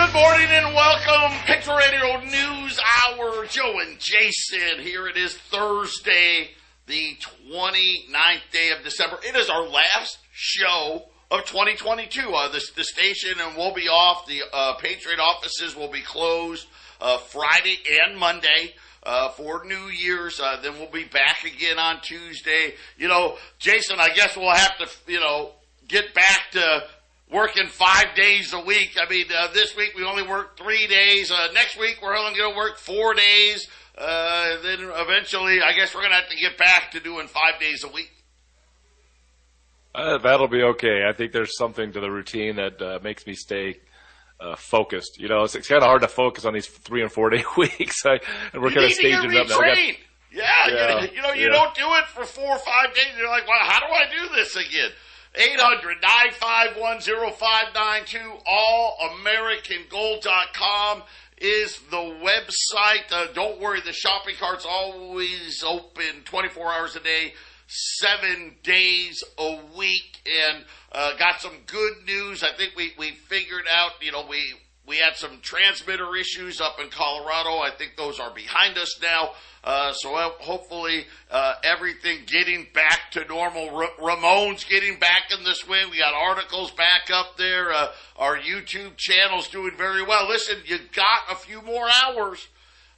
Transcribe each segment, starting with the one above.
Good morning and welcome. Patriot Radio News Hour. Joe and Jason. Here it is Thursday, the 29th day of December. It is our last show of 2022. Uh, the, the station and we'll be off. The uh, Patriot offices will be closed uh, Friday and Monday. Uh, for New Year's, uh, then we'll be back again on Tuesday. You know, Jason, I guess we'll have to, you know, get back to working five days a week. I mean, uh, this week we only worked three days. Uh, next week we're only going to work four days. Uh, then eventually, I guess we're going to have to get back to doing five days a week. Uh, that'll be okay. I think there's something to the routine that uh, makes me stay uh, focused. You know, it's, it's kind of hard to focus on these three and four day weeks. I, and we're kind of need to get staging up now. Got- Yeah, Yeah, you, you know, you yeah. don't do it for four or five days. You're like, well, how do I do this again? 800-951-0592, allamericangold.com is the website. Uh, don't worry, the shopping cart's always open 24 hours a day, seven days a week, and uh, got some good news. I think we, we figured out, you know, we we had some transmitter issues up in Colorado. I think those are behind us now. Uh, so uh, hopefully uh, everything getting back to normal. R- Ramon's getting back in the swing. We got articles back up there. Uh, our YouTube channel's doing very well. Listen, you got a few more hours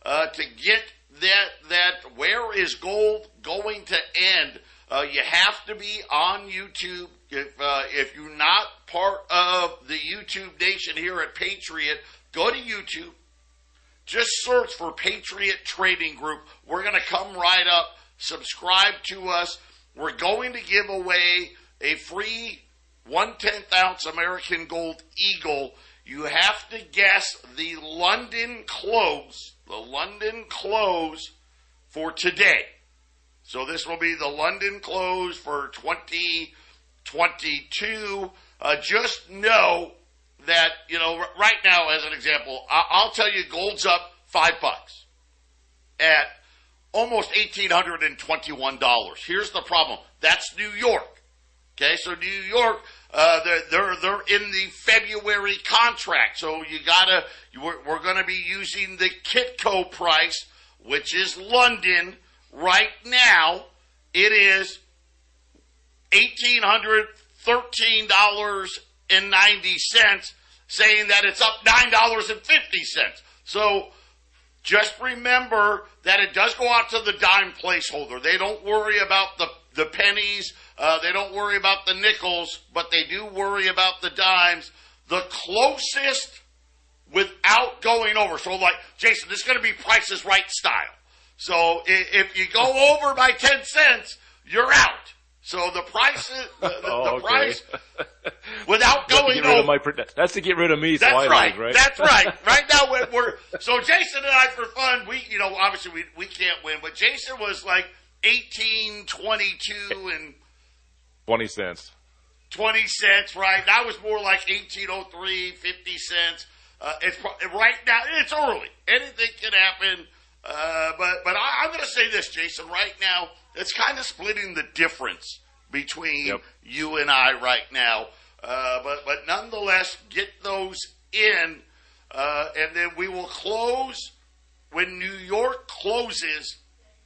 uh, to get that that where is gold going to end? Uh, you have to be on YouTube. If if you're not part of the YouTube nation here at Patriot, go to YouTube. Just search for Patriot Trading Group. We're going to come right up. Subscribe to us. We're going to give away a free one tenth ounce American Gold Eagle. You have to guess the London close, the London close for today. So this will be the London close for 2022. Uh, just know that, you know, r- right now, as an example, I- I'll tell you gold's up five bucks at almost $1,821. Here's the problem. That's New York. Okay, so New York, uh, they're, they're, they're in the February contract. So you gotta, we're, we're gonna be using the Kitco price, which is London. Right now, it is $1,813.90, saying that it's up $9.50. So just remember that it does go out to the dime placeholder. They don't worry about the, the pennies. Uh, they don't worry about the nickels, but they do worry about the dimes. The closest without going over. So like, Jason, this is going to be prices right style. So if you go over by 10 cents, you're out. So the price, is- the, the, Oh, the price without going over. my. That's to get rid of me. So That's I right. leave, right? That's right. Right now we're, we're so Jason and I for fun. We you know obviously we we can't win, but Jason was like eighteen twenty two and Twenty cents. twenty cents. Right. That was more like eighteen oh three fifty cents. Uh, it's right now. It's early. Anything can happen. Uh, but but I, I'm going to say this, Jason. Right now, it's kind of splitting the difference between Yep. you and I right now. Uh, but but nonetheless, get those in, uh, and then we will close when New York closes.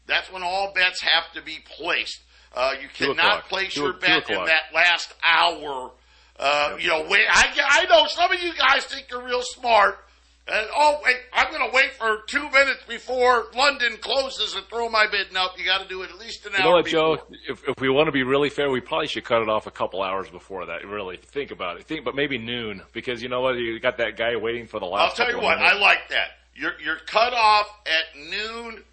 That's when all bets have to be placed. Uh, you cannot place Two- your bet in that last hour. Uh, You know, I, I know some of you guys think you're real smart. And, oh, wait, I'm going to wait for two minutes before London closes and throw my bid. No, you got to do it at least an You hour know what, before. Joe? If, if we want to be really fair, we probably should cut it off a couple hours before that. Really, think about it. Think, but maybe noon because you know what? You got that guy waiting for the last. I'll tell you what, of I like that. You're, you're cut off at noon,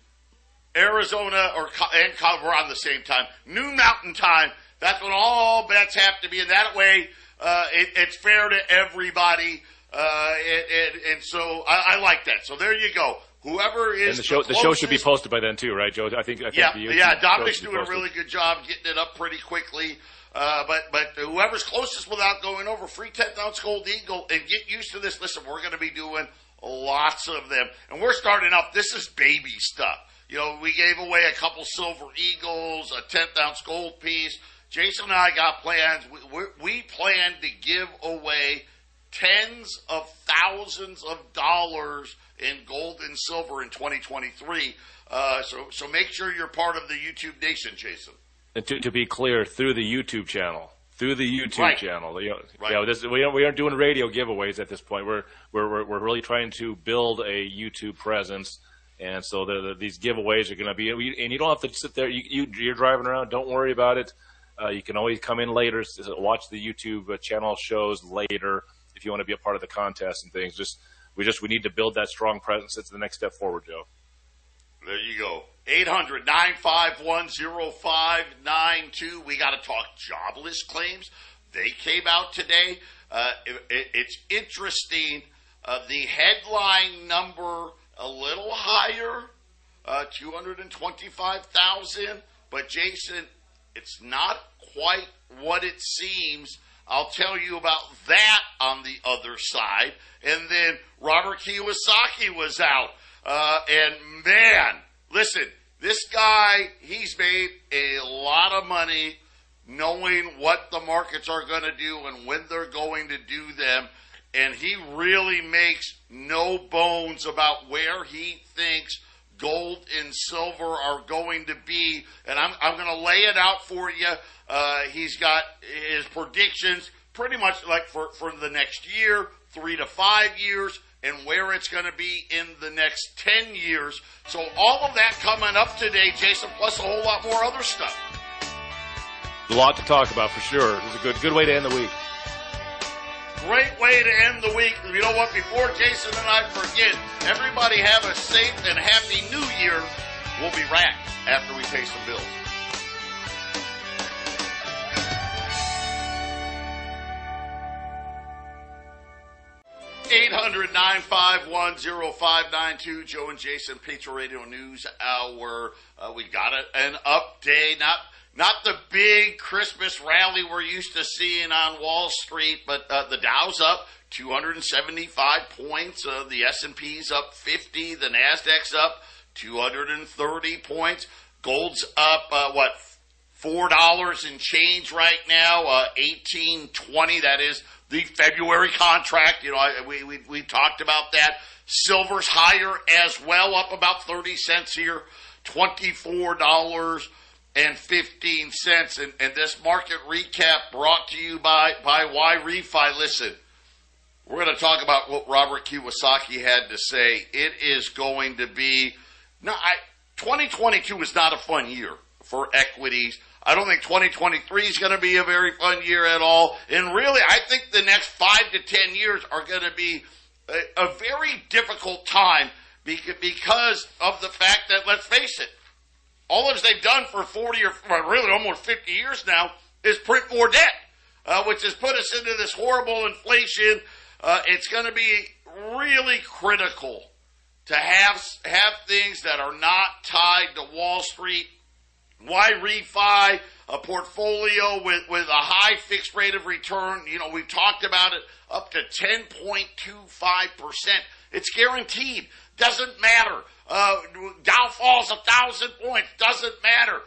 Arizona, or and Co- we're on the same time. Noon Mountain Time. That's when all bets have to be, and that way uh, it, it's fair to everybody. Uh, and, and, and so I, I like that. So there you go. Whoever is And the show, the show should be posted by then too, right, Joe? I think. I think yeah, the yeah. Dominic's doing a really good job getting it up pretty quickly. Uh, but but whoever's closest without going over, free 10th ounce gold eagle, and get used to this. Listen, we're going to be doing lots of them, and we're starting up. This is baby stuff. You know, we gave away a couple silver eagles, a 10th ounce gold piece. Jason and I got plans. We, we, we plan to give away tens of thousands of dollars in gold and silver in 2023. Uh, so, so make sure you're part of the YouTube Nation, Jason. And to, to be clear, through the YouTube channel, through the YouTube Right. channel. You know, Right. you know, this, we, aren't, we aren't doing radio giveaways at this point. We're, we're, we're, we're really trying to build a YouTube presence. And so the, the, these giveaways are going to be, and you don't have to sit there. You, you, you're driving around. Don't worry about it. Uh, you can always come in later, watch the YouTube uh, channel shows later if you want to be a part of the contest and things. Just we just we need to build that strong presence. It's the next step forward, Joe. There you go. 800 951 0592. We got to talk jobless claims. They came out today. Uh, it, it, it's interesting. Uh, the headline number a little higher, uh, 225,000. But Jason, it's not quite what it seems. I'll tell you about that on the other side. And then Robert Kiyosaki was out. Uh, and man, listen, this guy, he's made a lot of money knowing what the markets are going to do and when they're going to do them. And he really makes no bones about where he thinks gold and silver are going to be. And I'm, I'm going to lay it out for you. Uh, he's got his predictions pretty much like for, for the next year, three to five years, and where it's going to be in the next 10 years. So all of that coming up today, Jason, plus a whole lot more other stuff. A lot to talk about for sure. It's a good good way to end the week. Great way to end the week. You know what? Before Jason and I forget, everybody have a safe and happy new year. We'll be back after we pay some bills. Eight hundred nine five one zero five nine two. Joe and Jason, Patriot Radio News Hour. Uh, we got a, an update. Not not the big Christmas rally we're used to seeing on Wall Street, but uh, the Dow's up 275 points. Uh, the S&P's up 50. The Nasdaq's up 230 points. Gold's up uh, what four dollars and change right now. Uh, eighteen twenty. That is the February contract. You know, I, we, we we talked about that. Silver's higher as well, up about thirty cents here. Twenty four dollars and fifteen cents. And, and this market recap brought to you by by Yrefy. Listen. We're going to talk about what Robert Kiyosaki had to say. It is going to be no. I, 2022 is not a fun year for equities. I don't think 2023 is going to be a very fun year at all. And really, I think the next five to 10 years are going to be a, a very difficult time beca- because of the fact that, let's face it, all they've done for 40 or really almost 50 years now is print more debt, uh, which has put us into this horrible inflation. Uh, it's going to be really critical to have have things that are not tied to Wall Street. Why refi a portfolio with, with a high fixed rate of return? You know, we've talked about it up to 10.25%. It's guaranteed. Doesn't matter. Uh, Dow falls a thousand points. Doesn't matter.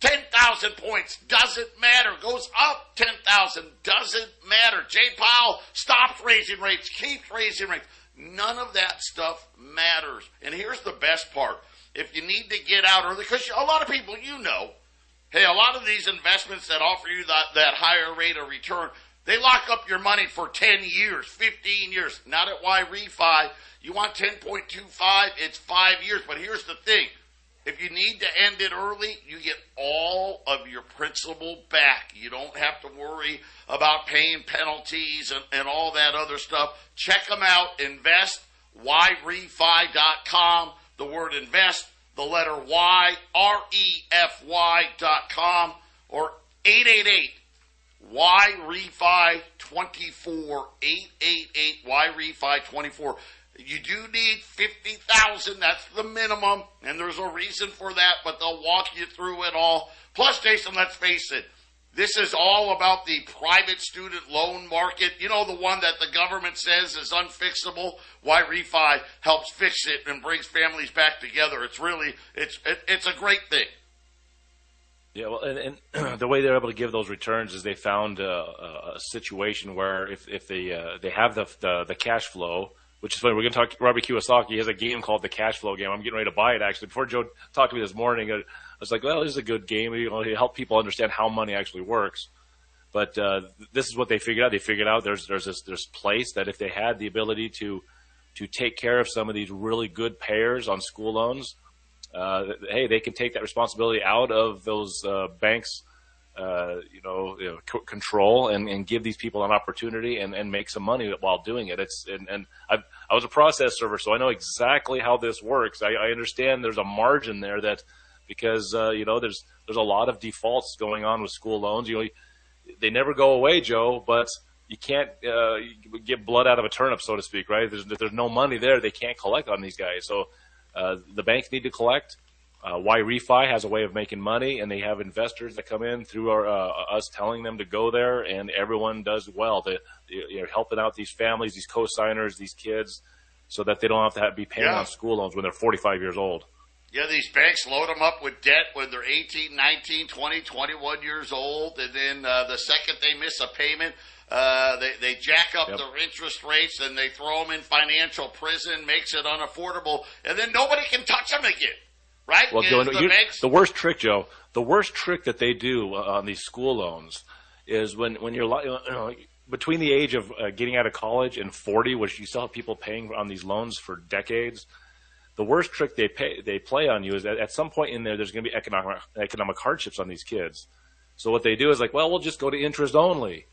10,000 points. Doesn't matter. Goes up 10,000. Doesn't matter. Jay Powell stops raising rates, keeps raising rates. None of that stuff matters. And here's the best part. If you need to get out early, because a lot of people you know, hey, a lot of these investments that offer you that, that higher rate of return, they lock up your money for 10 years, 15 years. Not at Yrefy. You want 10.25, it's five years. But here's the thing. If you need to end it early, you get all of your principal back. You don't have to worry about paying penalties and, and all that other stuff. Check them out. Invest, yrefy.com. The word invest, the letter Y, R E F Y dot com, or 888 Y Refi 24 888 Yrefy 24. You do need 50,000. That's the minimum. And there's a reason for that, but they'll walk you through it all. Plus, Jason, let's face it. This is all about the private student loan market. You know, the one that the government says is unfixable. Yrefy helps fix it and brings families back together. It's really, it's, it, it's a great thing. Yeah, well, and, and the way they're able to give those returns is they found a, a situation where if, if they uh, they have the, the, the cash flow, which is funny. We're going to talk. Robert Kiyosaki has a game called the Cash Flow Game. I'm getting ready to buy it actually. Before Joe talked to me this morning, I was like, "Well, this is a good game. You know, it help people understand how money actually works." But uh, this is what they figured out. They figured out there's there's this this place that if they had the ability to to take care of some of these really good payers on school loans, uh, hey, they can take that responsibility out of those uh, banks, uh, you know, you know c- control and, and give these people an opportunity and, and make some money while doing it. It's and, and I was a process server, so I know exactly how this works. I, I understand there's a margin there that because uh, you know there's there's a lot of defaults going on with school loans. You know, they never go away, Joe, but you can't uh, get blood out of a turnip, so to speak, right? There's there's no money there. They can't collect on these guys, so uh, the banks need to collect. Uh, Yrefy has a way of making money, and they have investors that come in through our, uh, us telling them to go there, and everyone does well. They, you're helping out these families, these co-signers, these kids, so that they don't have to have, be paying yeah. on school loans when they're 45 years old. Yeah, these banks load them up with debt when they're 18, 19, 20, 21 years old, and then uh, the second they miss a payment, uh, they, they jack up yep. their interest rates and they throw them in financial prison, makes it unaffordable, and then nobody can touch them again. Right? Well, Joe, the, the, worst trick, Joe, the worst trick that they do uh, on these school loans is when, when you're you know, between the age of uh, getting out of college and 40, which you still have people paying on these loans for decades. The worst trick they pay, they play on you is that at some point in there, there's going to be economic economic hardships on these kids. So what they do is like, well, we'll just go to interest only.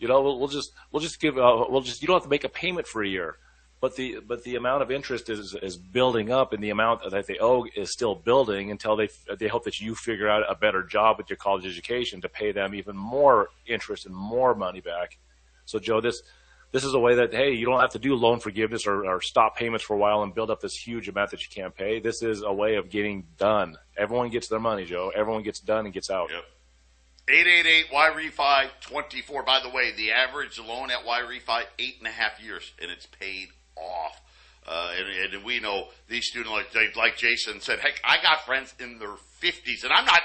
You know, we'll, we'll just we'll just give uh, we'll just you don't have to make a payment for a year, but the but the amount of interest is is building up, and the amount that they owe is still building until they they hope that you figure out a better job with your college education to pay them even more interest and more money back. So Joe, this this is a way that hey, you don't have to do loan forgiveness or, or stop payments for a while and build up this huge amount that you can't pay. This is a way of getting done. Everyone gets their money, Joe. Everyone gets done and gets out. Yep. 888 Yrefy 24. By the way, the average loan at Yrefy, eight and a half years, and it's paid off. Uh, and, and, we know these students, like, like Jason said, heck, I got friends in their 50s, and I'm not,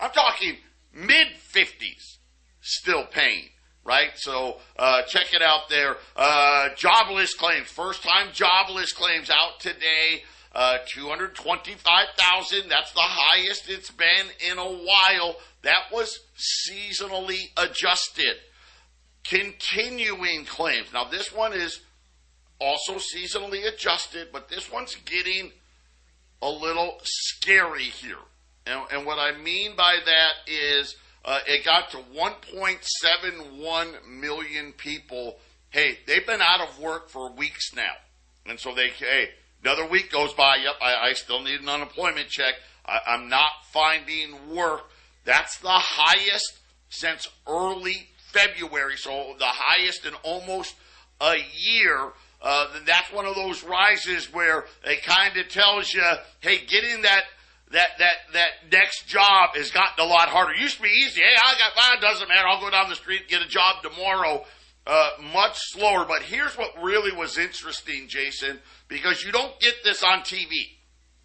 I'm talking mid 50s, still paying, right? So uh, check it out there. Uh, jobless claims, first time jobless claims out today. Uh, 225,000. That's the highest it's been in a while. That was seasonally adjusted. Continuing claims. Now, this one is also seasonally adjusted, but this one's getting a little scary here. And, and what I mean by that is uh, it got to 1.71 million people. Hey, they've been out of work for weeks now. And so they, hey, another week goes by. Yep, I, I still need an unemployment check. I, I'm not finding work. That's the highest since early February. So the highest in almost a year. Uh, that's one of those rises where it kind of tells you, hey, getting that that that that next job has gotten a lot harder. It used to be easy. Hey, I got it doesn't matter. I'll go down the street and get a job tomorrow. Uh, much slower. But here's what really was interesting, Jason, because you don't get this on TV.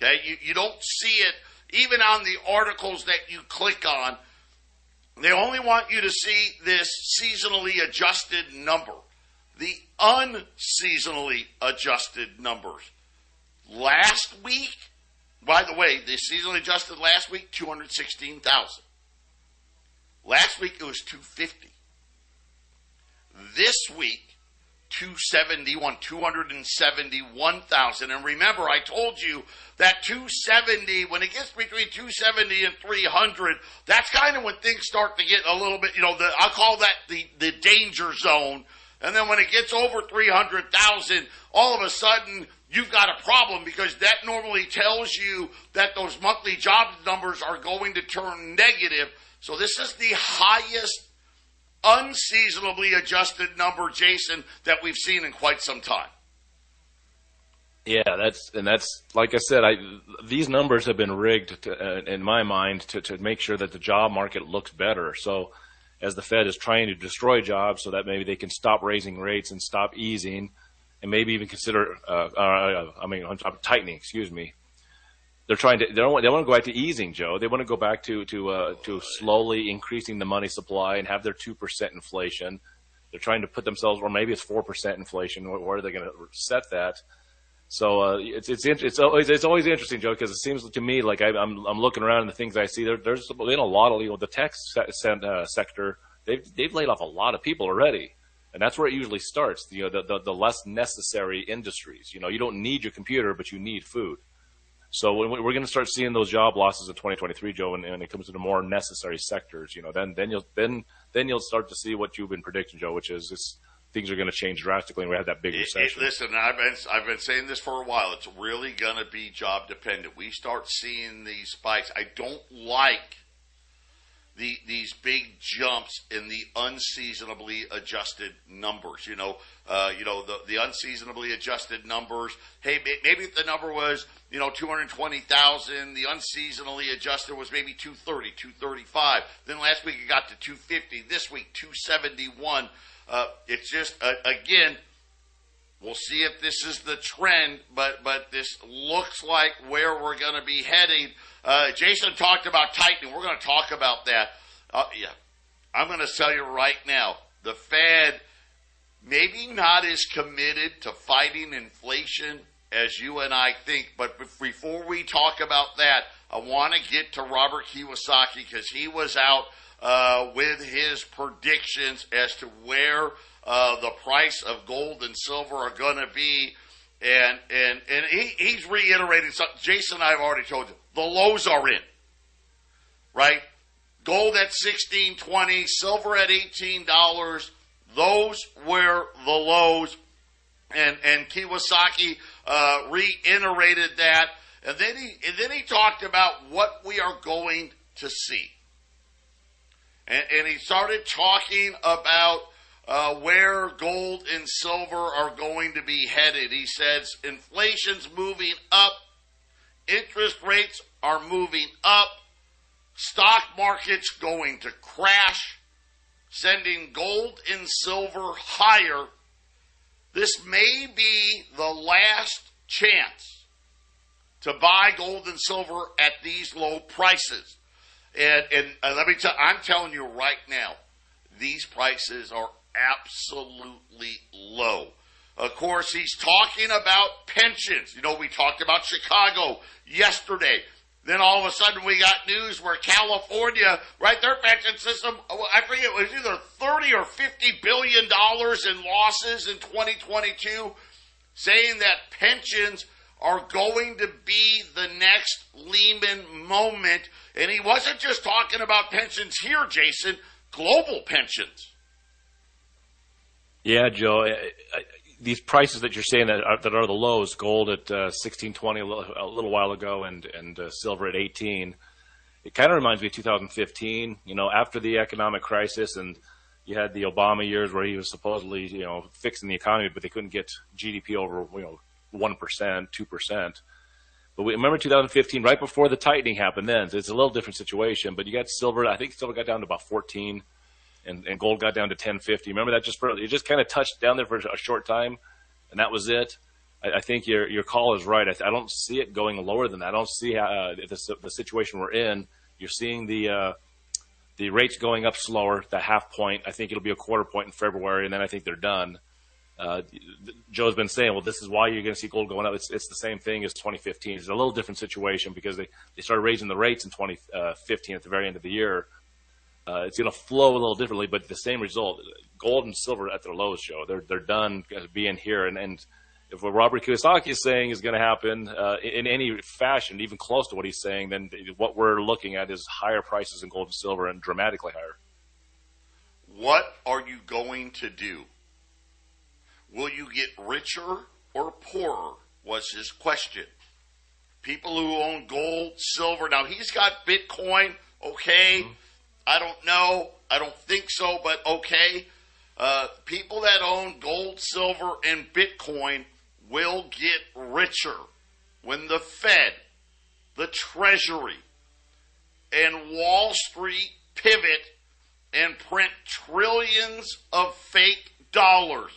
Okay, you you don't see it even on the articles that you click on, they only want you to see this seasonally adjusted number, the unseasonally adjusted numbers. Last week, by the way, the seasonally adjusted last week, 216,000. Last week it was 250. This week, 271, 271,000. And remember, I told you that 270, when it gets between 270 and 300, that's kind of when things start to get a little bit, you know, the, I'll call that the, the danger zone. And then when it gets over 300,000, all of a sudden you've got a problem because that normally tells you that those monthly job numbers are going to turn negative. So this is the highest unseasonably adjusted number, Jason, that we've seen in quite some time. Yeah, that's and that's like I said. I these numbers have been rigged to, uh, in my mind to to make sure that the job market looks better. So, as the Fed is trying to destroy jobs, so that maybe they can stop raising rates and stop easing, and maybe even consider. Uh, uh, I mean, tightening. Excuse me. They're trying to. They don't. They want to go back to easing, Joe. They want to go back to to uh, to slowly increasing the money supply and have their two percent inflation. They're trying to put themselves, or maybe it's four percent inflation. Where, where are they going to set that? So uh, it's it's it's always it's always interesting, Joe, because it seems to me like I, am I'm, I'm looking around and the things I see. There, there's been a lot of you the tech se- uh, sector. They've they've laid off a lot of people already, and that's where it usually starts. You know, the, the the less necessary industries. You know, you don't need your computer, but you need food. So we're going to start seeing those job losses in 2023, Joe, and when it comes to the more necessary sectors, you know, then then you'll then then you'll start to see what you've been predicting, Joe, which is this things are going to change drastically, and we have that big recession. It, it, listen, I've been I've been saying this for a while. It's really going to be job dependent. We start seeing these spikes. I don't like the these big jumps in the unseasonably adjusted numbers. You know, uh, you know the the unseasonably adjusted numbers. Hey, maybe if the number was you know two hundred twenty thousand, the unseasonably adjusted was maybe 230, 235. Then last week it got to two fifty. This week two seventy one. Uh, it's just uh, again, we'll see if this is the trend, but but this looks like where we're going to be heading. Uh, Jason talked about tightening. We're going to talk about that. Uh, yeah, I'm going to tell you right now, the Fed maybe not as committed to fighting inflation as you and I think. But before we talk about that, I want to get to Robert Kiyosaki because he was out uh, with his predictions as to where uh, the price of gold and silver are going to be. And, and, and he, he's reiterating something. Jason and I have already told you the lows are in, right? Gold at sixteen twenty, silver at eighteen dollars. Those were the lows, and and Kiyosaki uh, reiterated that, and then he and then he talked about what we are going to see. And, and he started talking about uh, where gold and silver are going to be headed. He says inflation's moving up, interest rates are moving up, stock market's going to crash, sending gold and silver higher. This may be the last chance to buy gold and silver at these low prices. And, and uh, let me tell, I'm telling you right now, these prices are absolutely low. Of course, he's talking about pensions. You know, we talked about Chicago yesterday. Then all of a sudden we got news where California, right, their pension system, I forget, it was either 30 or 50 billion dollars in losses in 2022, saying that pensions are going to be the next Lehman moment. And he wasn't just talking about pensions here, Jason, global pensions. Yeah, Joe. These prices that you're saying that are, that are the lows, gold at uh, 1620 a little, a little while ago, and and uh, silver at 18. It kind of reminds me of 2015. You know, after the economic crisis, and you had the Obama years where he was supposedly you know fixing the economy, but they couldn't get GDP over you know one percent, two percent. But we remember 2015, right before the tightening happened. Then it's a little different situation. But you got silver. I think silver got down to about 14, and, and gold got down to 1050. Remember that just for, it just kind of touched down there for a short time, and that was it. I, I think your your call is right. I, I, don't see it going lower than that. I don't see how, uh, the, the situation we're in. You're seeing the uh, the rates going up slower. The half point. I think it'll be a quarter point in February, and then I think they're done uh, Joe's been saying, well, this is why you're going to see gold going up. It's, it's the same thing as 2015. It's a little different situation because they, they started raising the rates in 2015 at the very end of the year. Uh, it's going to flow a little differently, but the same result. Gold and silver at their lowest, Joe. They're they're done being here, and and if what Robert Kiyosaki is saying is going to happen uh, in any fashion, even close to what he's saying, then what we're looking at is higher prices in gold and silver and dramatically higher. What are you going to do Will you get richer or poorer? Was his question. People who own gold, silver. Now he's got Bitcoin, okay. Mm-hmm. I don't know. I don't think so, but okay. Uh, people that own gold, silver, and Bitcoin will get richer when the Fed, the Treasury, and Wall Street pivot and print trillions of fake dollars.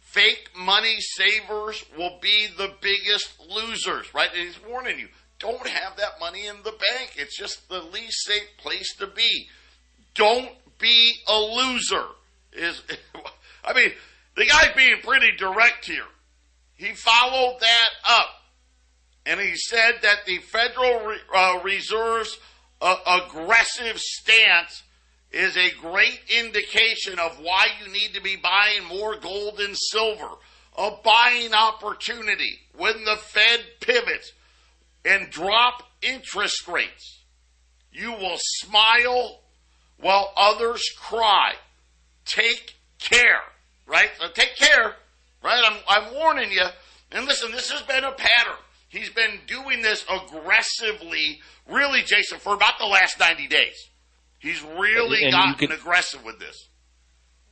Fake money savers will be the biggest losers, right? And he's warning you don't have that money in the bank. It's just the least safe place to be. Don't be a loser. Is I mean, the guy's being pretty direct here. He followed that up, and he said that the Federal uh, Reserve's uh, aggressive stance is a great indication of why you need to be buying more gold and silver. A buying opportunity when the Fed pivots and drop interest rates. You will smile while others cry. Take care, right? So take care, right? I'm, I'm warning you. And listen, this has been a pattern. He's been doing this aggressively, really, Jason, for about the last 90 days. He's really and gotten can, aggressive with this.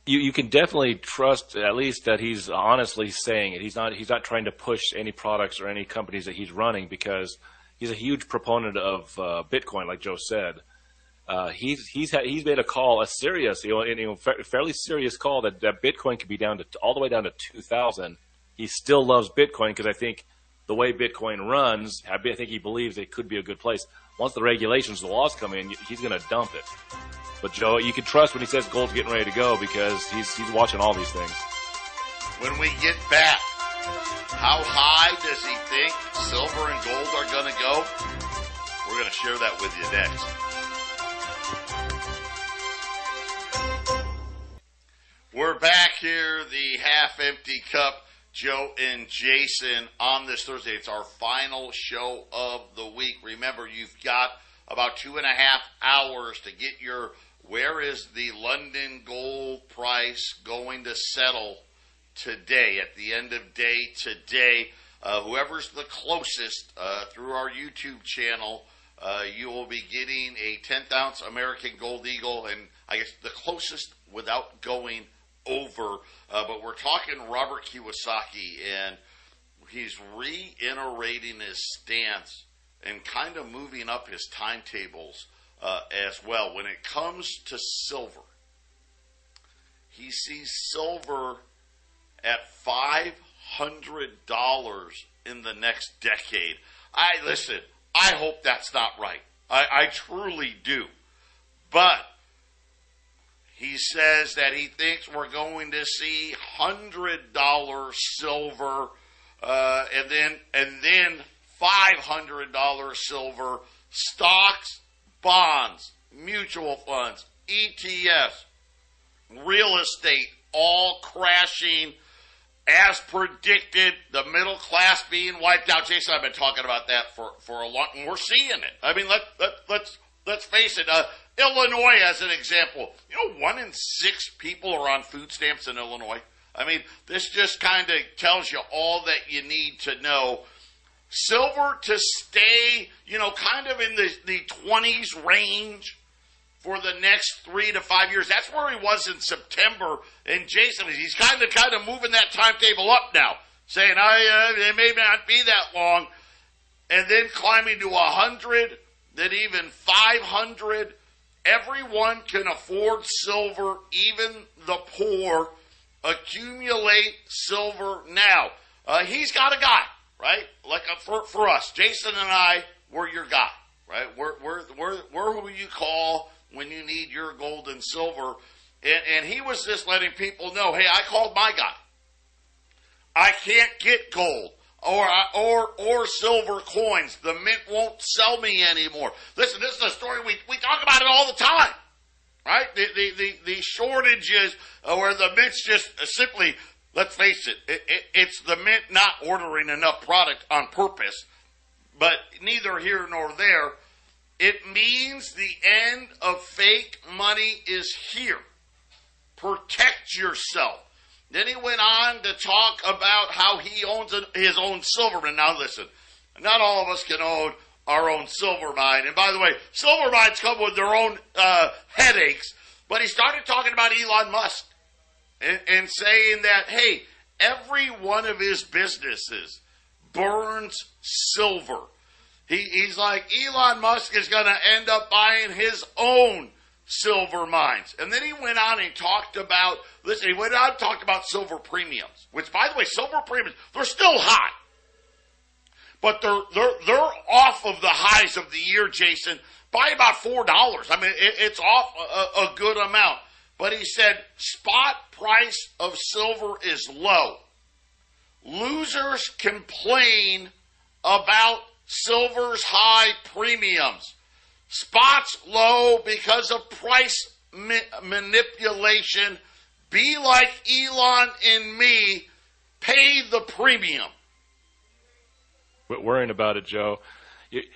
You you can definitely trust at least that he's honestly saying it. He's not he's not trying to push any products or any companies that he's running because he's a huge proponent of uh, Bitcoin, like Joe said. Uh, he's he's he's made a call, a serious, you know, you know, fairly serious call that, that Bitcoin could be down to all the way down to two thousand. He still loves Bitcoin because I think the way Bitcoin runs, I think he believes it could be a good place once the regulations, the laws come in, he's going to dump it. But Joe, you can trust when he says gold's getting ready to go because he's he's watching all these things. When we get back, how high does he think silver and gold are going to go? We're going to share that with you next. We're back here, the half empty cup Joe and Jason on this Thursday. It's our final show of the week. Remember, you've got about two and a half hours to get your where is the London gold price going to settle today at the end of day today. Uh, whoever's the closest uh, through our YouTube channel, uh, you will be getting a 10th ounce American Gold Eagle, and I guess the closest without going over. Uh, but we're talking Robert Kiyosaki, and he's reiterating his stance and kind of moving up his timetables uh, as well. When it comes to silver, he sees silver at $500 in the next decade. I listen, I hope that's not right. I, I truly do. But he says that he thinks we're going to see hundred dollar silver, uh, and then and then five hundred dollar silver stocks, bonds, mutual funds, ETFs, real estate, all crashing as predicted. The middle class being wiped out. Jason, I've been talking about that for for a long. And we're seeing it. I mean, let let let's let's face it. Uh, Illinois, as an example, you know, one in six people are on food stamps in Illinois. I mean, this just kind of tells you all that you need to know. Silver to stay, you know, kind of in the, the 20s range for the next three to five years. That's where he was in September. And Jason, he's kind of kind of moving that timetable up now, saying, I, uh, it may not be that long. And then climbing to 100, then even 500 Everyone can afford silver, even the poor. Accumulate silver now. Uh, he's got a guy, right? Like a, uh, for, for us, Jason and I, we're your guy, right? We're, we're, we're, we're who you call when you need your gold and silver. And, and he was just letting people know, hey, I called my guy. I can't get gold or or or silver coins. The mint won't sell me anymore. Listen, this is a story we we talk about it all the time, right? The the the, the shortages uh, where the mint's just simply. Let's face it, it, it, it's the mint not ordering enough product on purpose, but neither here nor there. It means the end of fake money is here. Protect yourself. Then he went on to talk about how he owns his own silver. And now listen, not all of us can own our own silver mine. And by the way, silver mines come with their own uh, headaches. But he started talking about Elon Musk and, and saying that, hey, every one of his businesses burns silver. He, he's like, Elon Musk is going to end up buying his own silver mines. And then he went on and talked about, listen, he went on and talked about silver premiums, which, by the way, silver premiums, they're still high. But they're, they're, they're off of the highs of the year, Jason, by about $4. I mean, it, it's off a, a good amount. But he said spot price of silver is low. Losers complain about silver's high premiums. Spots low because of price ma- manipulation. Be like Elon and me. Pay the premium. Quit worrying about it, Joe.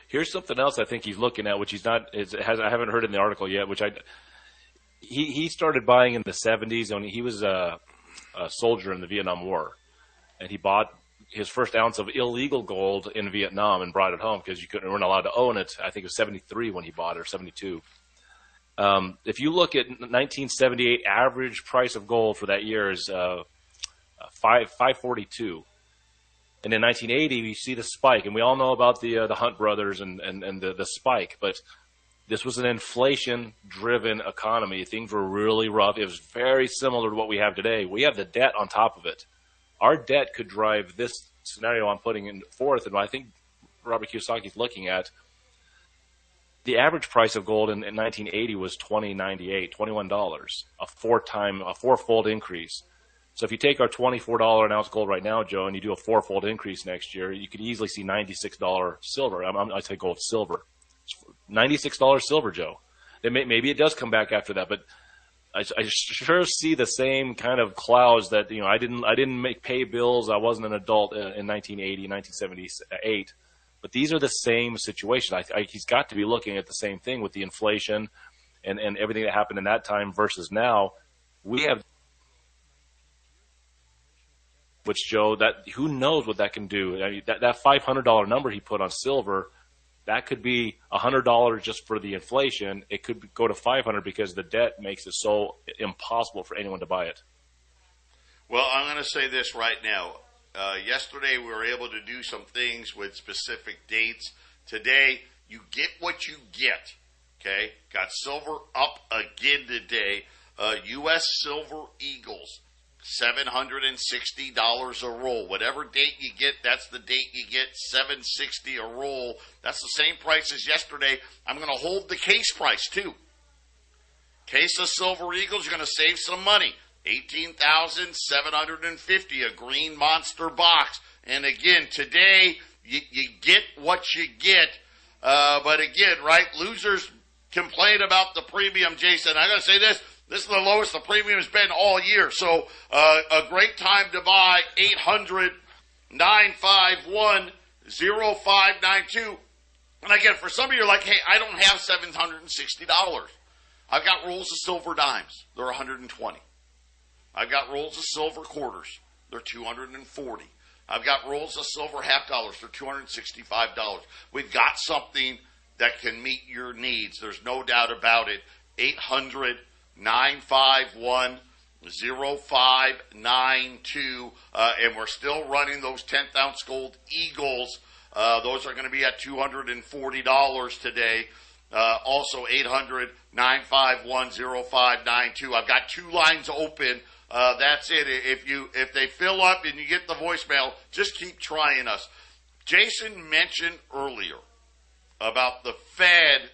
Here's something else I think he's looking at, which he's not. Is, has I haven't heard in the article yet. Which I he he started buying in the 70s when he was a, a soldier in the Vietnam War, and he bought his first ounce of illegal gold in Vietnam and brought it home because you couldn't weren't allowed to own it. I think it was 73 when he bought it or 72. Um, if you look at 1978 average price of gold for that year is uh, five 542. And in 1980, we see the spike, and we all know about the uh, the Hunt brothers and and, and the, the spike. But this was an inflation-driven economy. Things were really rough. It was very similar to what we have today. We have the debt on top of it. Our debt could drive this scenario I'm putting in forth, and I think Robert Kiyosaki is looking at. The average price of gold in, in 1980 was 20.98, 21 dollars, a four-time, a four-fold increase. So if you take our $24 an ounce gold right now, Joe, and you do a fourfold increase next year, you could easily see $96 silver. I'm, I'm, I say gold, silver. $96 silver, Joe. May, maybe it does come back after that, but I, I, sure see the same kind of clouds that you know. I didn't I didn't make pay bills. I wasn't an adult uh, in 1980, 1978. But these are the same situation. I, I, he's got to be looking at the same thing with the inflation and and everything that happened in that time versus now. We have which Joe, that who knows what that can do? I mean, that that five hundred dollar number he put on silver, that could be a hundred dollars just for the inflation. It could go to five hundred because the debt makes it so impossible for anyone to buy it. Well, I'm going to say this right now. Uh, yesterday we were able to do some things with specific dates. Today you get what you get. Okay, got silver up again today. Uh, U.S. Silver Eagles $760 a roll. Whatever date you get, that's the date you get. 760 a roll. That's the same price as yesterday. I'm going to hold the case price too. Case of Silver Eagles, you're going to save some money. 18,750 a green monster box. And again, today you, you get what you get. Uh, but again, right, losers complain about the premium, Jason. I gotta say this, this is the lowest the premium has been all year. So uh, a great time to buy 800 951 0592. And again, for some of you, are like, hey, I don't have $760. I've got rolls of silver dimes. They're 120. I've got rolls of silver quarters. They're 240. I've got rolls of silver half dollars. They're $265. We've got something that can meet your needs. There's no doubt about it. 800 951 0592. Uh, and we're still running those 10th ounce gold Eagles. Uh, those are going to be at $240 today. Uh, also 800 951 0592. I've got two lines open. Uh, that's it. If you if they fill up and you get the voicemail, just keep trying us. Jason mentioned earlier about the Fed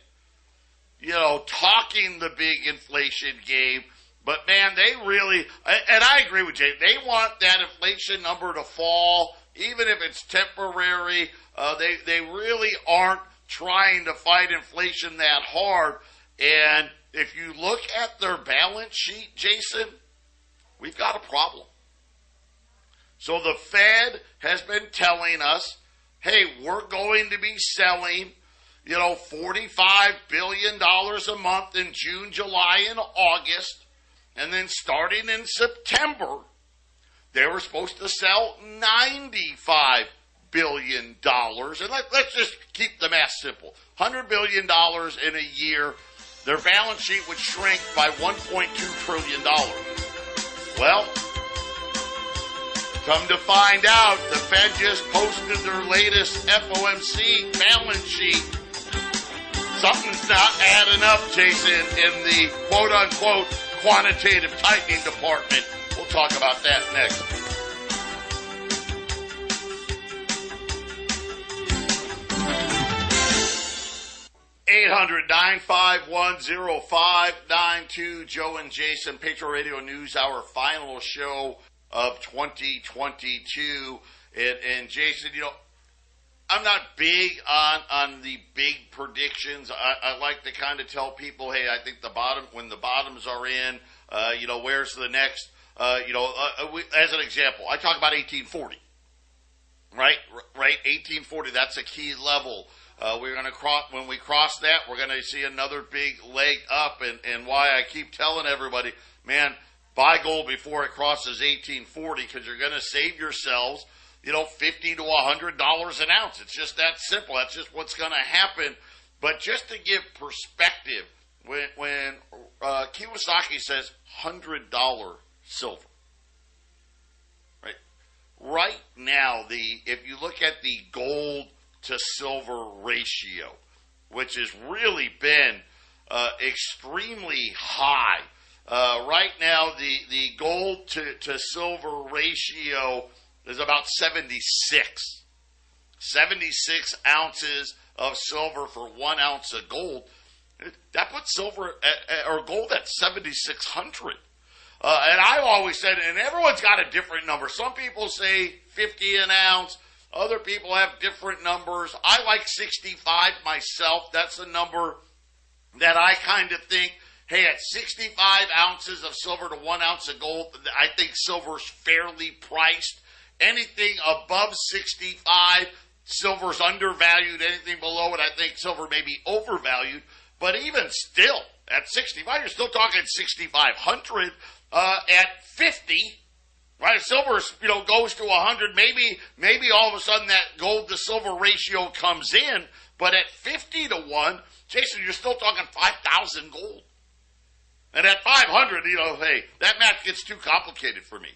you know, talking the big inflation game. But man, they really, and I agree with Jay, they want that inflation number to fall, even if it's temporary. Uh, they, they really aren't trying to fight inflation that hard. And if you look at their balance sheet, Jason, we've got a problem. So the Fed has been telling us, hey, we're going to be selling you know, $45 billion a month in June, July, and August. And then starting in September, they were supposed to sell $95 billion and let, let's just keep the math simple. Hundred billion dollars in a year, their balance sheet would shrink by 1.2 trillion dollars. Well, come to find out, the Fed just posted their latest FOMC balance sheet. Something's not adding up, Jason, in the quote unquote quantitative tightening department. We'll talk about that next. 800 951 0592. Joe and Jason, Patriot Radio News, our final show of 2022. And, and Jason, you know, I'm not big on on the big predictions. I, I like to kind of tell people, hey, I think the bottom when the bottoms are in, uh, you know, where's the next? Uh, you know, uh, uh we, as an example, I talk about 1840, right? Right, 1840. That's a key level uh, we're going to cross when we cross that. We're going to see another big leg up, and and why I keep telling everybody, man, buy gold before it crosses 1840 because you're going to save yourselves, you know, 50 to 100 dollars an ounce. It's just that simple. That's just what's going to happen. But just to give perspective, when when uh, Kiyosaki says hundred dollar silver, right? Right now, the if you look at the gold to silver ratio, which has really been uh, extremely high. Uh, right now, the, the gold to, to silver ratio is about 76. 76 ounces of silver for one ounce of gold. That puts silver at, or gold at 7,600. Uh, and I've always said, and everyone's got a different number. Some people say 50 an ounce. Other people have different numbers. I like 65 myself. That's a number that I kind of think, hey, at 65 ounces of silver to one ounce of gold, I think silver's fairly priced. Anything above 65, silver's undervalued. Anything below it, I think silver may be overvalued. But even still, at 65, you're still talking 6,500. Uh, at 50, Right, silver, you know, goes to 100. Maybe, maybe all of a sudden that gold to silver ratio comes in, but at 50 to 1, Jason, you're still talking 5,000 gold. And at 500, you know, hey, that math gets too complicated for me.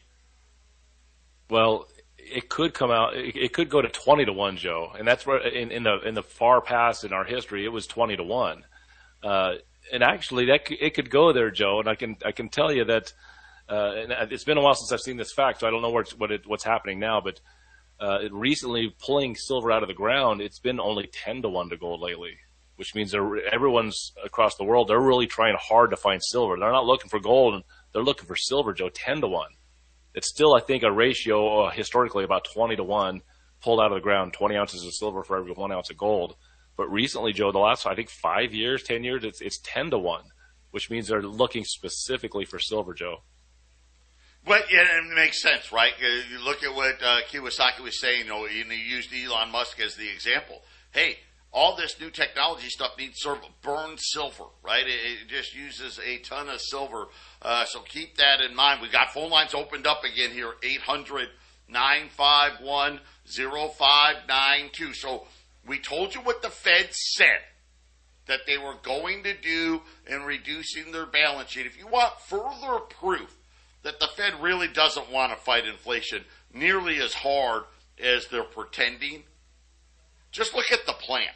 Well, it could come out. It could go to twenty to one, Joe, and that's where in, in the in the far past in our history, it was twenty to one. Uh, and actually, that it could go there, Joe. And I can I can tell you that uh, and it's been a while since I've seen this fact, so I don't know what it, what's happening now. But uh, recently, pulling silver out of the ground, it's been only ten to one to gold lately, which means everyone's across the world they're really trying hard to find silver. They're not looking for gold; they're looking for silver, Joe. Ten to one. It's still, I think, a ratio uh, historically about twenty to one pulled out of the ground, twenty ounces of silver for every one ounce of gold. But recently, Joe, the last I think five years, ten years, it's it's ten to one, which means they're looking specifically for silver, Joe. But it makes sense, right? You look at what uh, Kiyosaki was saying. You know, and he used Elon Musk as the example. Hey, all this new technology stuff needs sort of burned silver, right? It, it just uses a ton of silver. Uh, so keep that in mind. We've got phone lines opened up again here, 800 951 0592. So we told you what the Fed said that they were going to do in reducing their balance sheet. If you want further proof, that the Fed really doesn't want to fight inflation nearly as hard as they're pretending. Just look at the plan,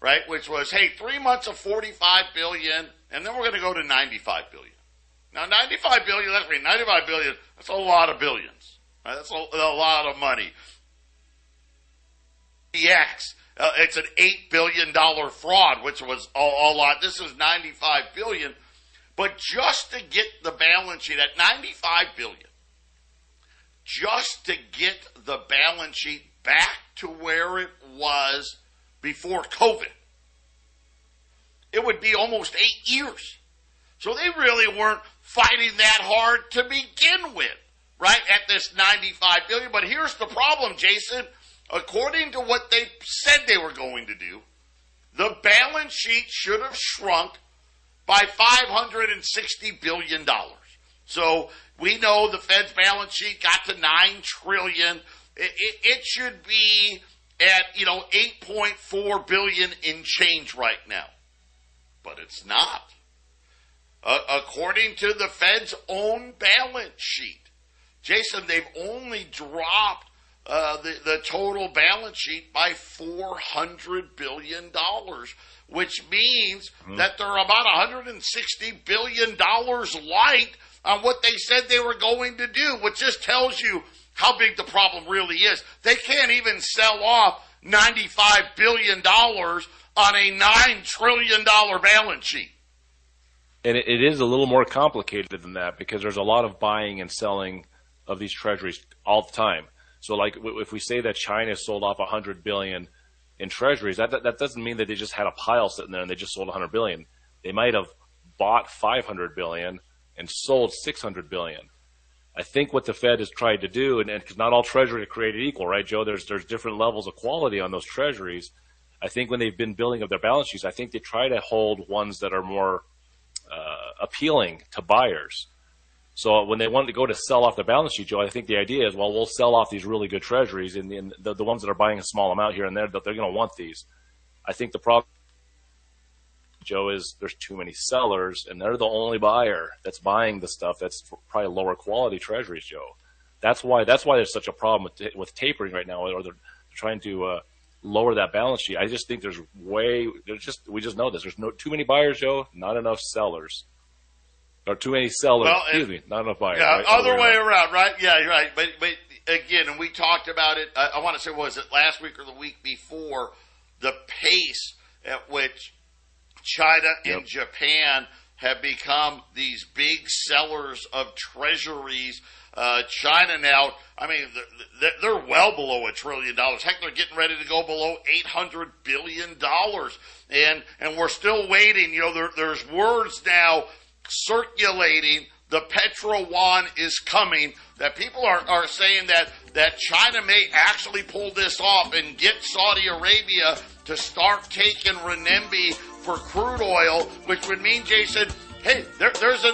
right? Which was, hey, three months of 45 billion, and then we're going to go to 95 billion. Now, 95 billion, that's mean 95 billion, that's a lot of billions. Right? That's a, a, lot of money. EX, uh, it's an $8 billion fraud, which was a, a lot. This is 95 billion. But just to get the balance sheet at 95 billion, just to get the balance sheet back to where it was before COVID, it would be almost eight years. So they really weren't fighting that hard to begin with, right? At this 95 billion. But here's the problem, Jason. According to what they said they were going to do, the balance sheet should have shrunk by $560 billion. So we know the Fed's balance sheet got to 9 trillion It, it, it should be at you know 8.4 billion in change right now, but it's not. Uh, according to the Fed's own balance sheet, Jason, they've only dropped uh, the, the total balance sheet by $400 billion, which means mm-hmm. that they're about $160 billion light on what they said they were going to do, which just tells you how big the problem really is. They can't even sell off $95 billion on a $9 trillion balance sheet. And it, it is a little more complicated than that because there's a lot of buying and selling of these treasuries all the time. So, like, if we say that China sold off 100 billion in treasuries, that, that, that doesn't mean that they just had a pile sitting there and they just sold 100 billion. They might have bought 500 billion and sold 600 billion. I think what the Fed has tried to do, and because not all treasuries are created equal, right, Joe? There's there's different levels of quality on those treasuries. I think when they've been building up their balance sheets, I think they try to hold ones that are more uh, appealing to buyers. So when they wanted to go to sell off the balance sheet, Joe, I think the idea is, well, we'll sell off these really good treasuries, and, and the, the ones that are buying a small amount here and there, they're going to want these. I think the problem, Joe, is there's too many sellers, and they're the only buyer that's buying the stuff that's probably lower quality treasuries, Joe. That's why that's why there's such a problem with with tapering right now, or they're trying to uh, lower that balance sheet. I just think there's way there's just we just know this. There's no too many buyers, Joe, not enough sellers. Or too many sellers. Well, excuse me, not enough buyers. Yeah, right? other, way, around. around. right? Yeah, you're right. But but again, and we talked about it. I, I want to say was it last week or the week before? The pace at which China and Japan have become these big sellers of treasuries. Uh, China now, I mean, they're well below a trillion dollars. Heck, they're getting ready to go below eight hundred billion dollars, and and we're still waiting. You know, there, there's words now circulating the petro yuan is coming that people are, are saying that that China may actually pull this off and get Saudi Arabia to start taking renminbi for crude oil, which would mean, Jason, hey, there, there's a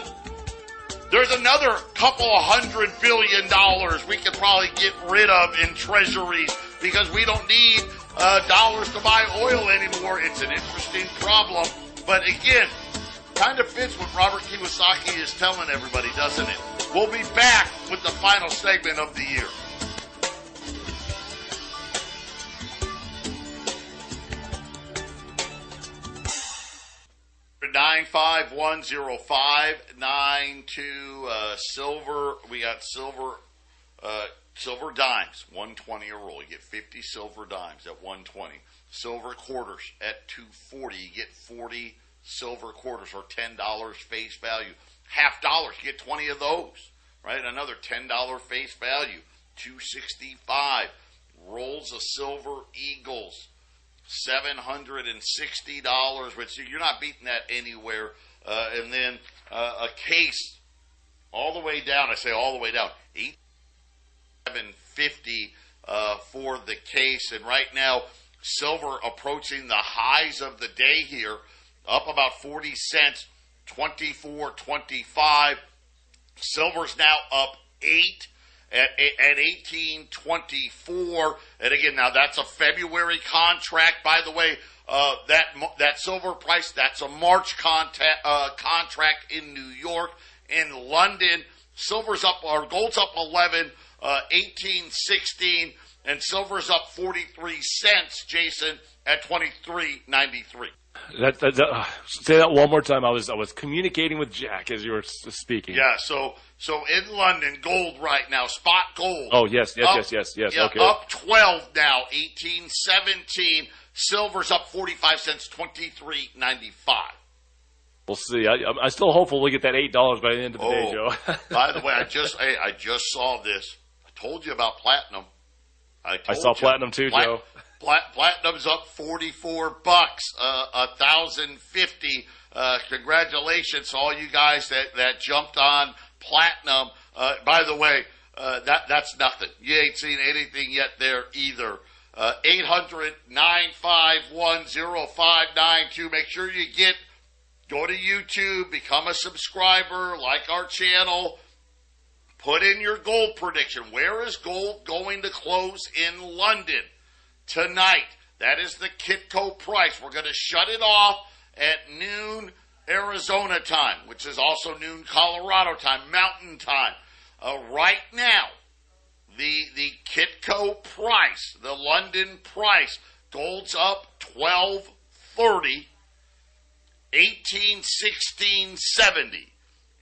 there's another couple hundred billion dollars we could probably get rid of in treasuries because we don't need uh, dollars to buy oil anymore. It's an interesting problem, but again, Kind of fits what Robert Kiyosaki is telling everybody, doesn't it? We'll be back with the final segment of the year. Nine five one zero five nine two uh, silver. We got silver, uh, silver dimes, one twenty a roll. You get fifty silver dimes at one twenty. Silver quarters at two forty. You get forty silver quarters or ten dollars face value. Half dollars, you get twenty of those, right? Another ten dollar face value. Two sixty five. Rolls of silver eagles. Seven hundred and sixty dollars, which you're not beating that anywhere. Uh, and then uh, a case all the way down. I say all the way down. Eight seven fifty uh, for the case, and right now silver approaching the highs of the day here up about 40 cents, 24.25. Silver's now up 8 at, at 18.24. And again, now that's a February contract, by the way. Uh, that that silver price, that's a March contact, uh, contract in New York. In London, silver's up, or gold's up 11, uh, 18.16, and silver's up 43 cents, Jason, at 23.93. That, that, that uh, say that one more time. I was I was communicating with Jack as you were speaking. Yeah. So so in London, gold right now, spot gold. Oh yes, yes, up, yes, yes, yes. Yeah, okay. Up twelve now, eighteen seventeen. Silver's up forty five cents, twenty three ninety five. We'll see. I, I'm still hopeful we get that eight dollars by the end of the oh, day, Joe. by the way, I just hey, I just saw this. I told you about platinum. I, I saw you. platinum too, Plat- Joe. Platinum's up 44 bucks, uh, a thousand fifty. Uh, congratulations to all you guys that, that jumped on platinum. Uh, by the way, uh, that, that's nothing. You ain't seen anything yet there either. Uh, 800 951 0592. Make sure you get, go to YouTube, become a subscriber, like our channel, Put in your gold prediction. Where is gold going to close in London tonight? That is the Kitco price. We're going to shut it off at noon Arizona time, which is also noon Colorado time, Mountain time. Uh, right now, the the Kitco price, the London price, gold's up twelve thirty, eighteen sixteen seventy.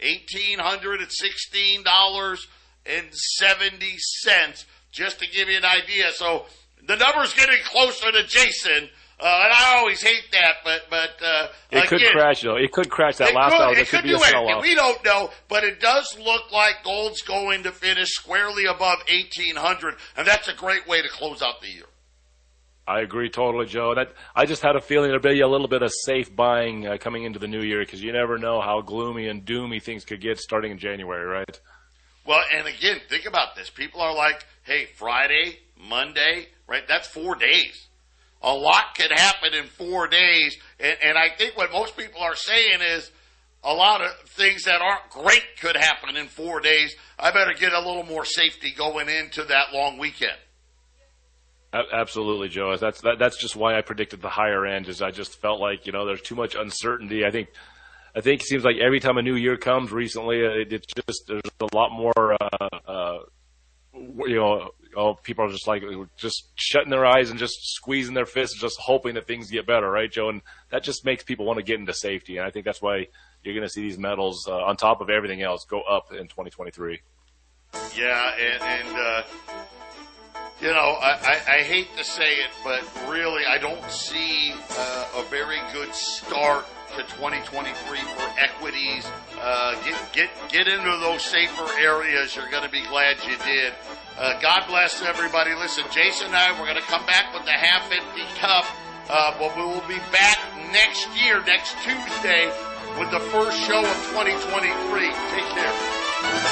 $1,816 and 70 cents, just to give you an idea. So the number's getting closer to Jason. Uh, and I always hate that, but but uh, it again, could crash though. It could crash that last could, hour. It That could, could be do a sell-off. We don't know, but it does look like gold's going to finish squarely above eighteen hundred, and that's a great way to close out the year. I agree totally, Joe. That I just had a feeling there'd be a little bit of safe buying uh, coming into the new year because you never know how gloomy and doomy things could get starting in January, right? Well, and again, think about this. People are like, "Hey, Friday, Monday, right? That's four days. A lot could happen in four days." And, and I think what most people are saying is, a lot of things that aren't great could happen in four days. I better get a little more safety going into that long weekend. Absolutely, Joe. That's that, that's just why I predicted the higher end. Is I just felt like you know there's too much uncertainty. I think I think it seems like every time a new year comes recently, uh, it, it's just there's a lot more. Uh, uh, you know, oh, people are just like just shutting their eyes and just squeezing their fists, just hoping that things get better, right, Joe? And that just makes people want to get into safety. And I think that's why you're going to see these metals uh, on top of everything else go up in 2023. Yeah, and, and uh, you know, I, I, I hate to say it, but really, I don't see uh, a very good start to 2023 for equities. Uh, get get get into those safer areas. You're going to be glad you did. Uh, God bless everybody. Listen, Jason and I, we're going to come back with the half empty cup, uh, but we will be back next year, next Tuesday, with the first show of 2023. Take care.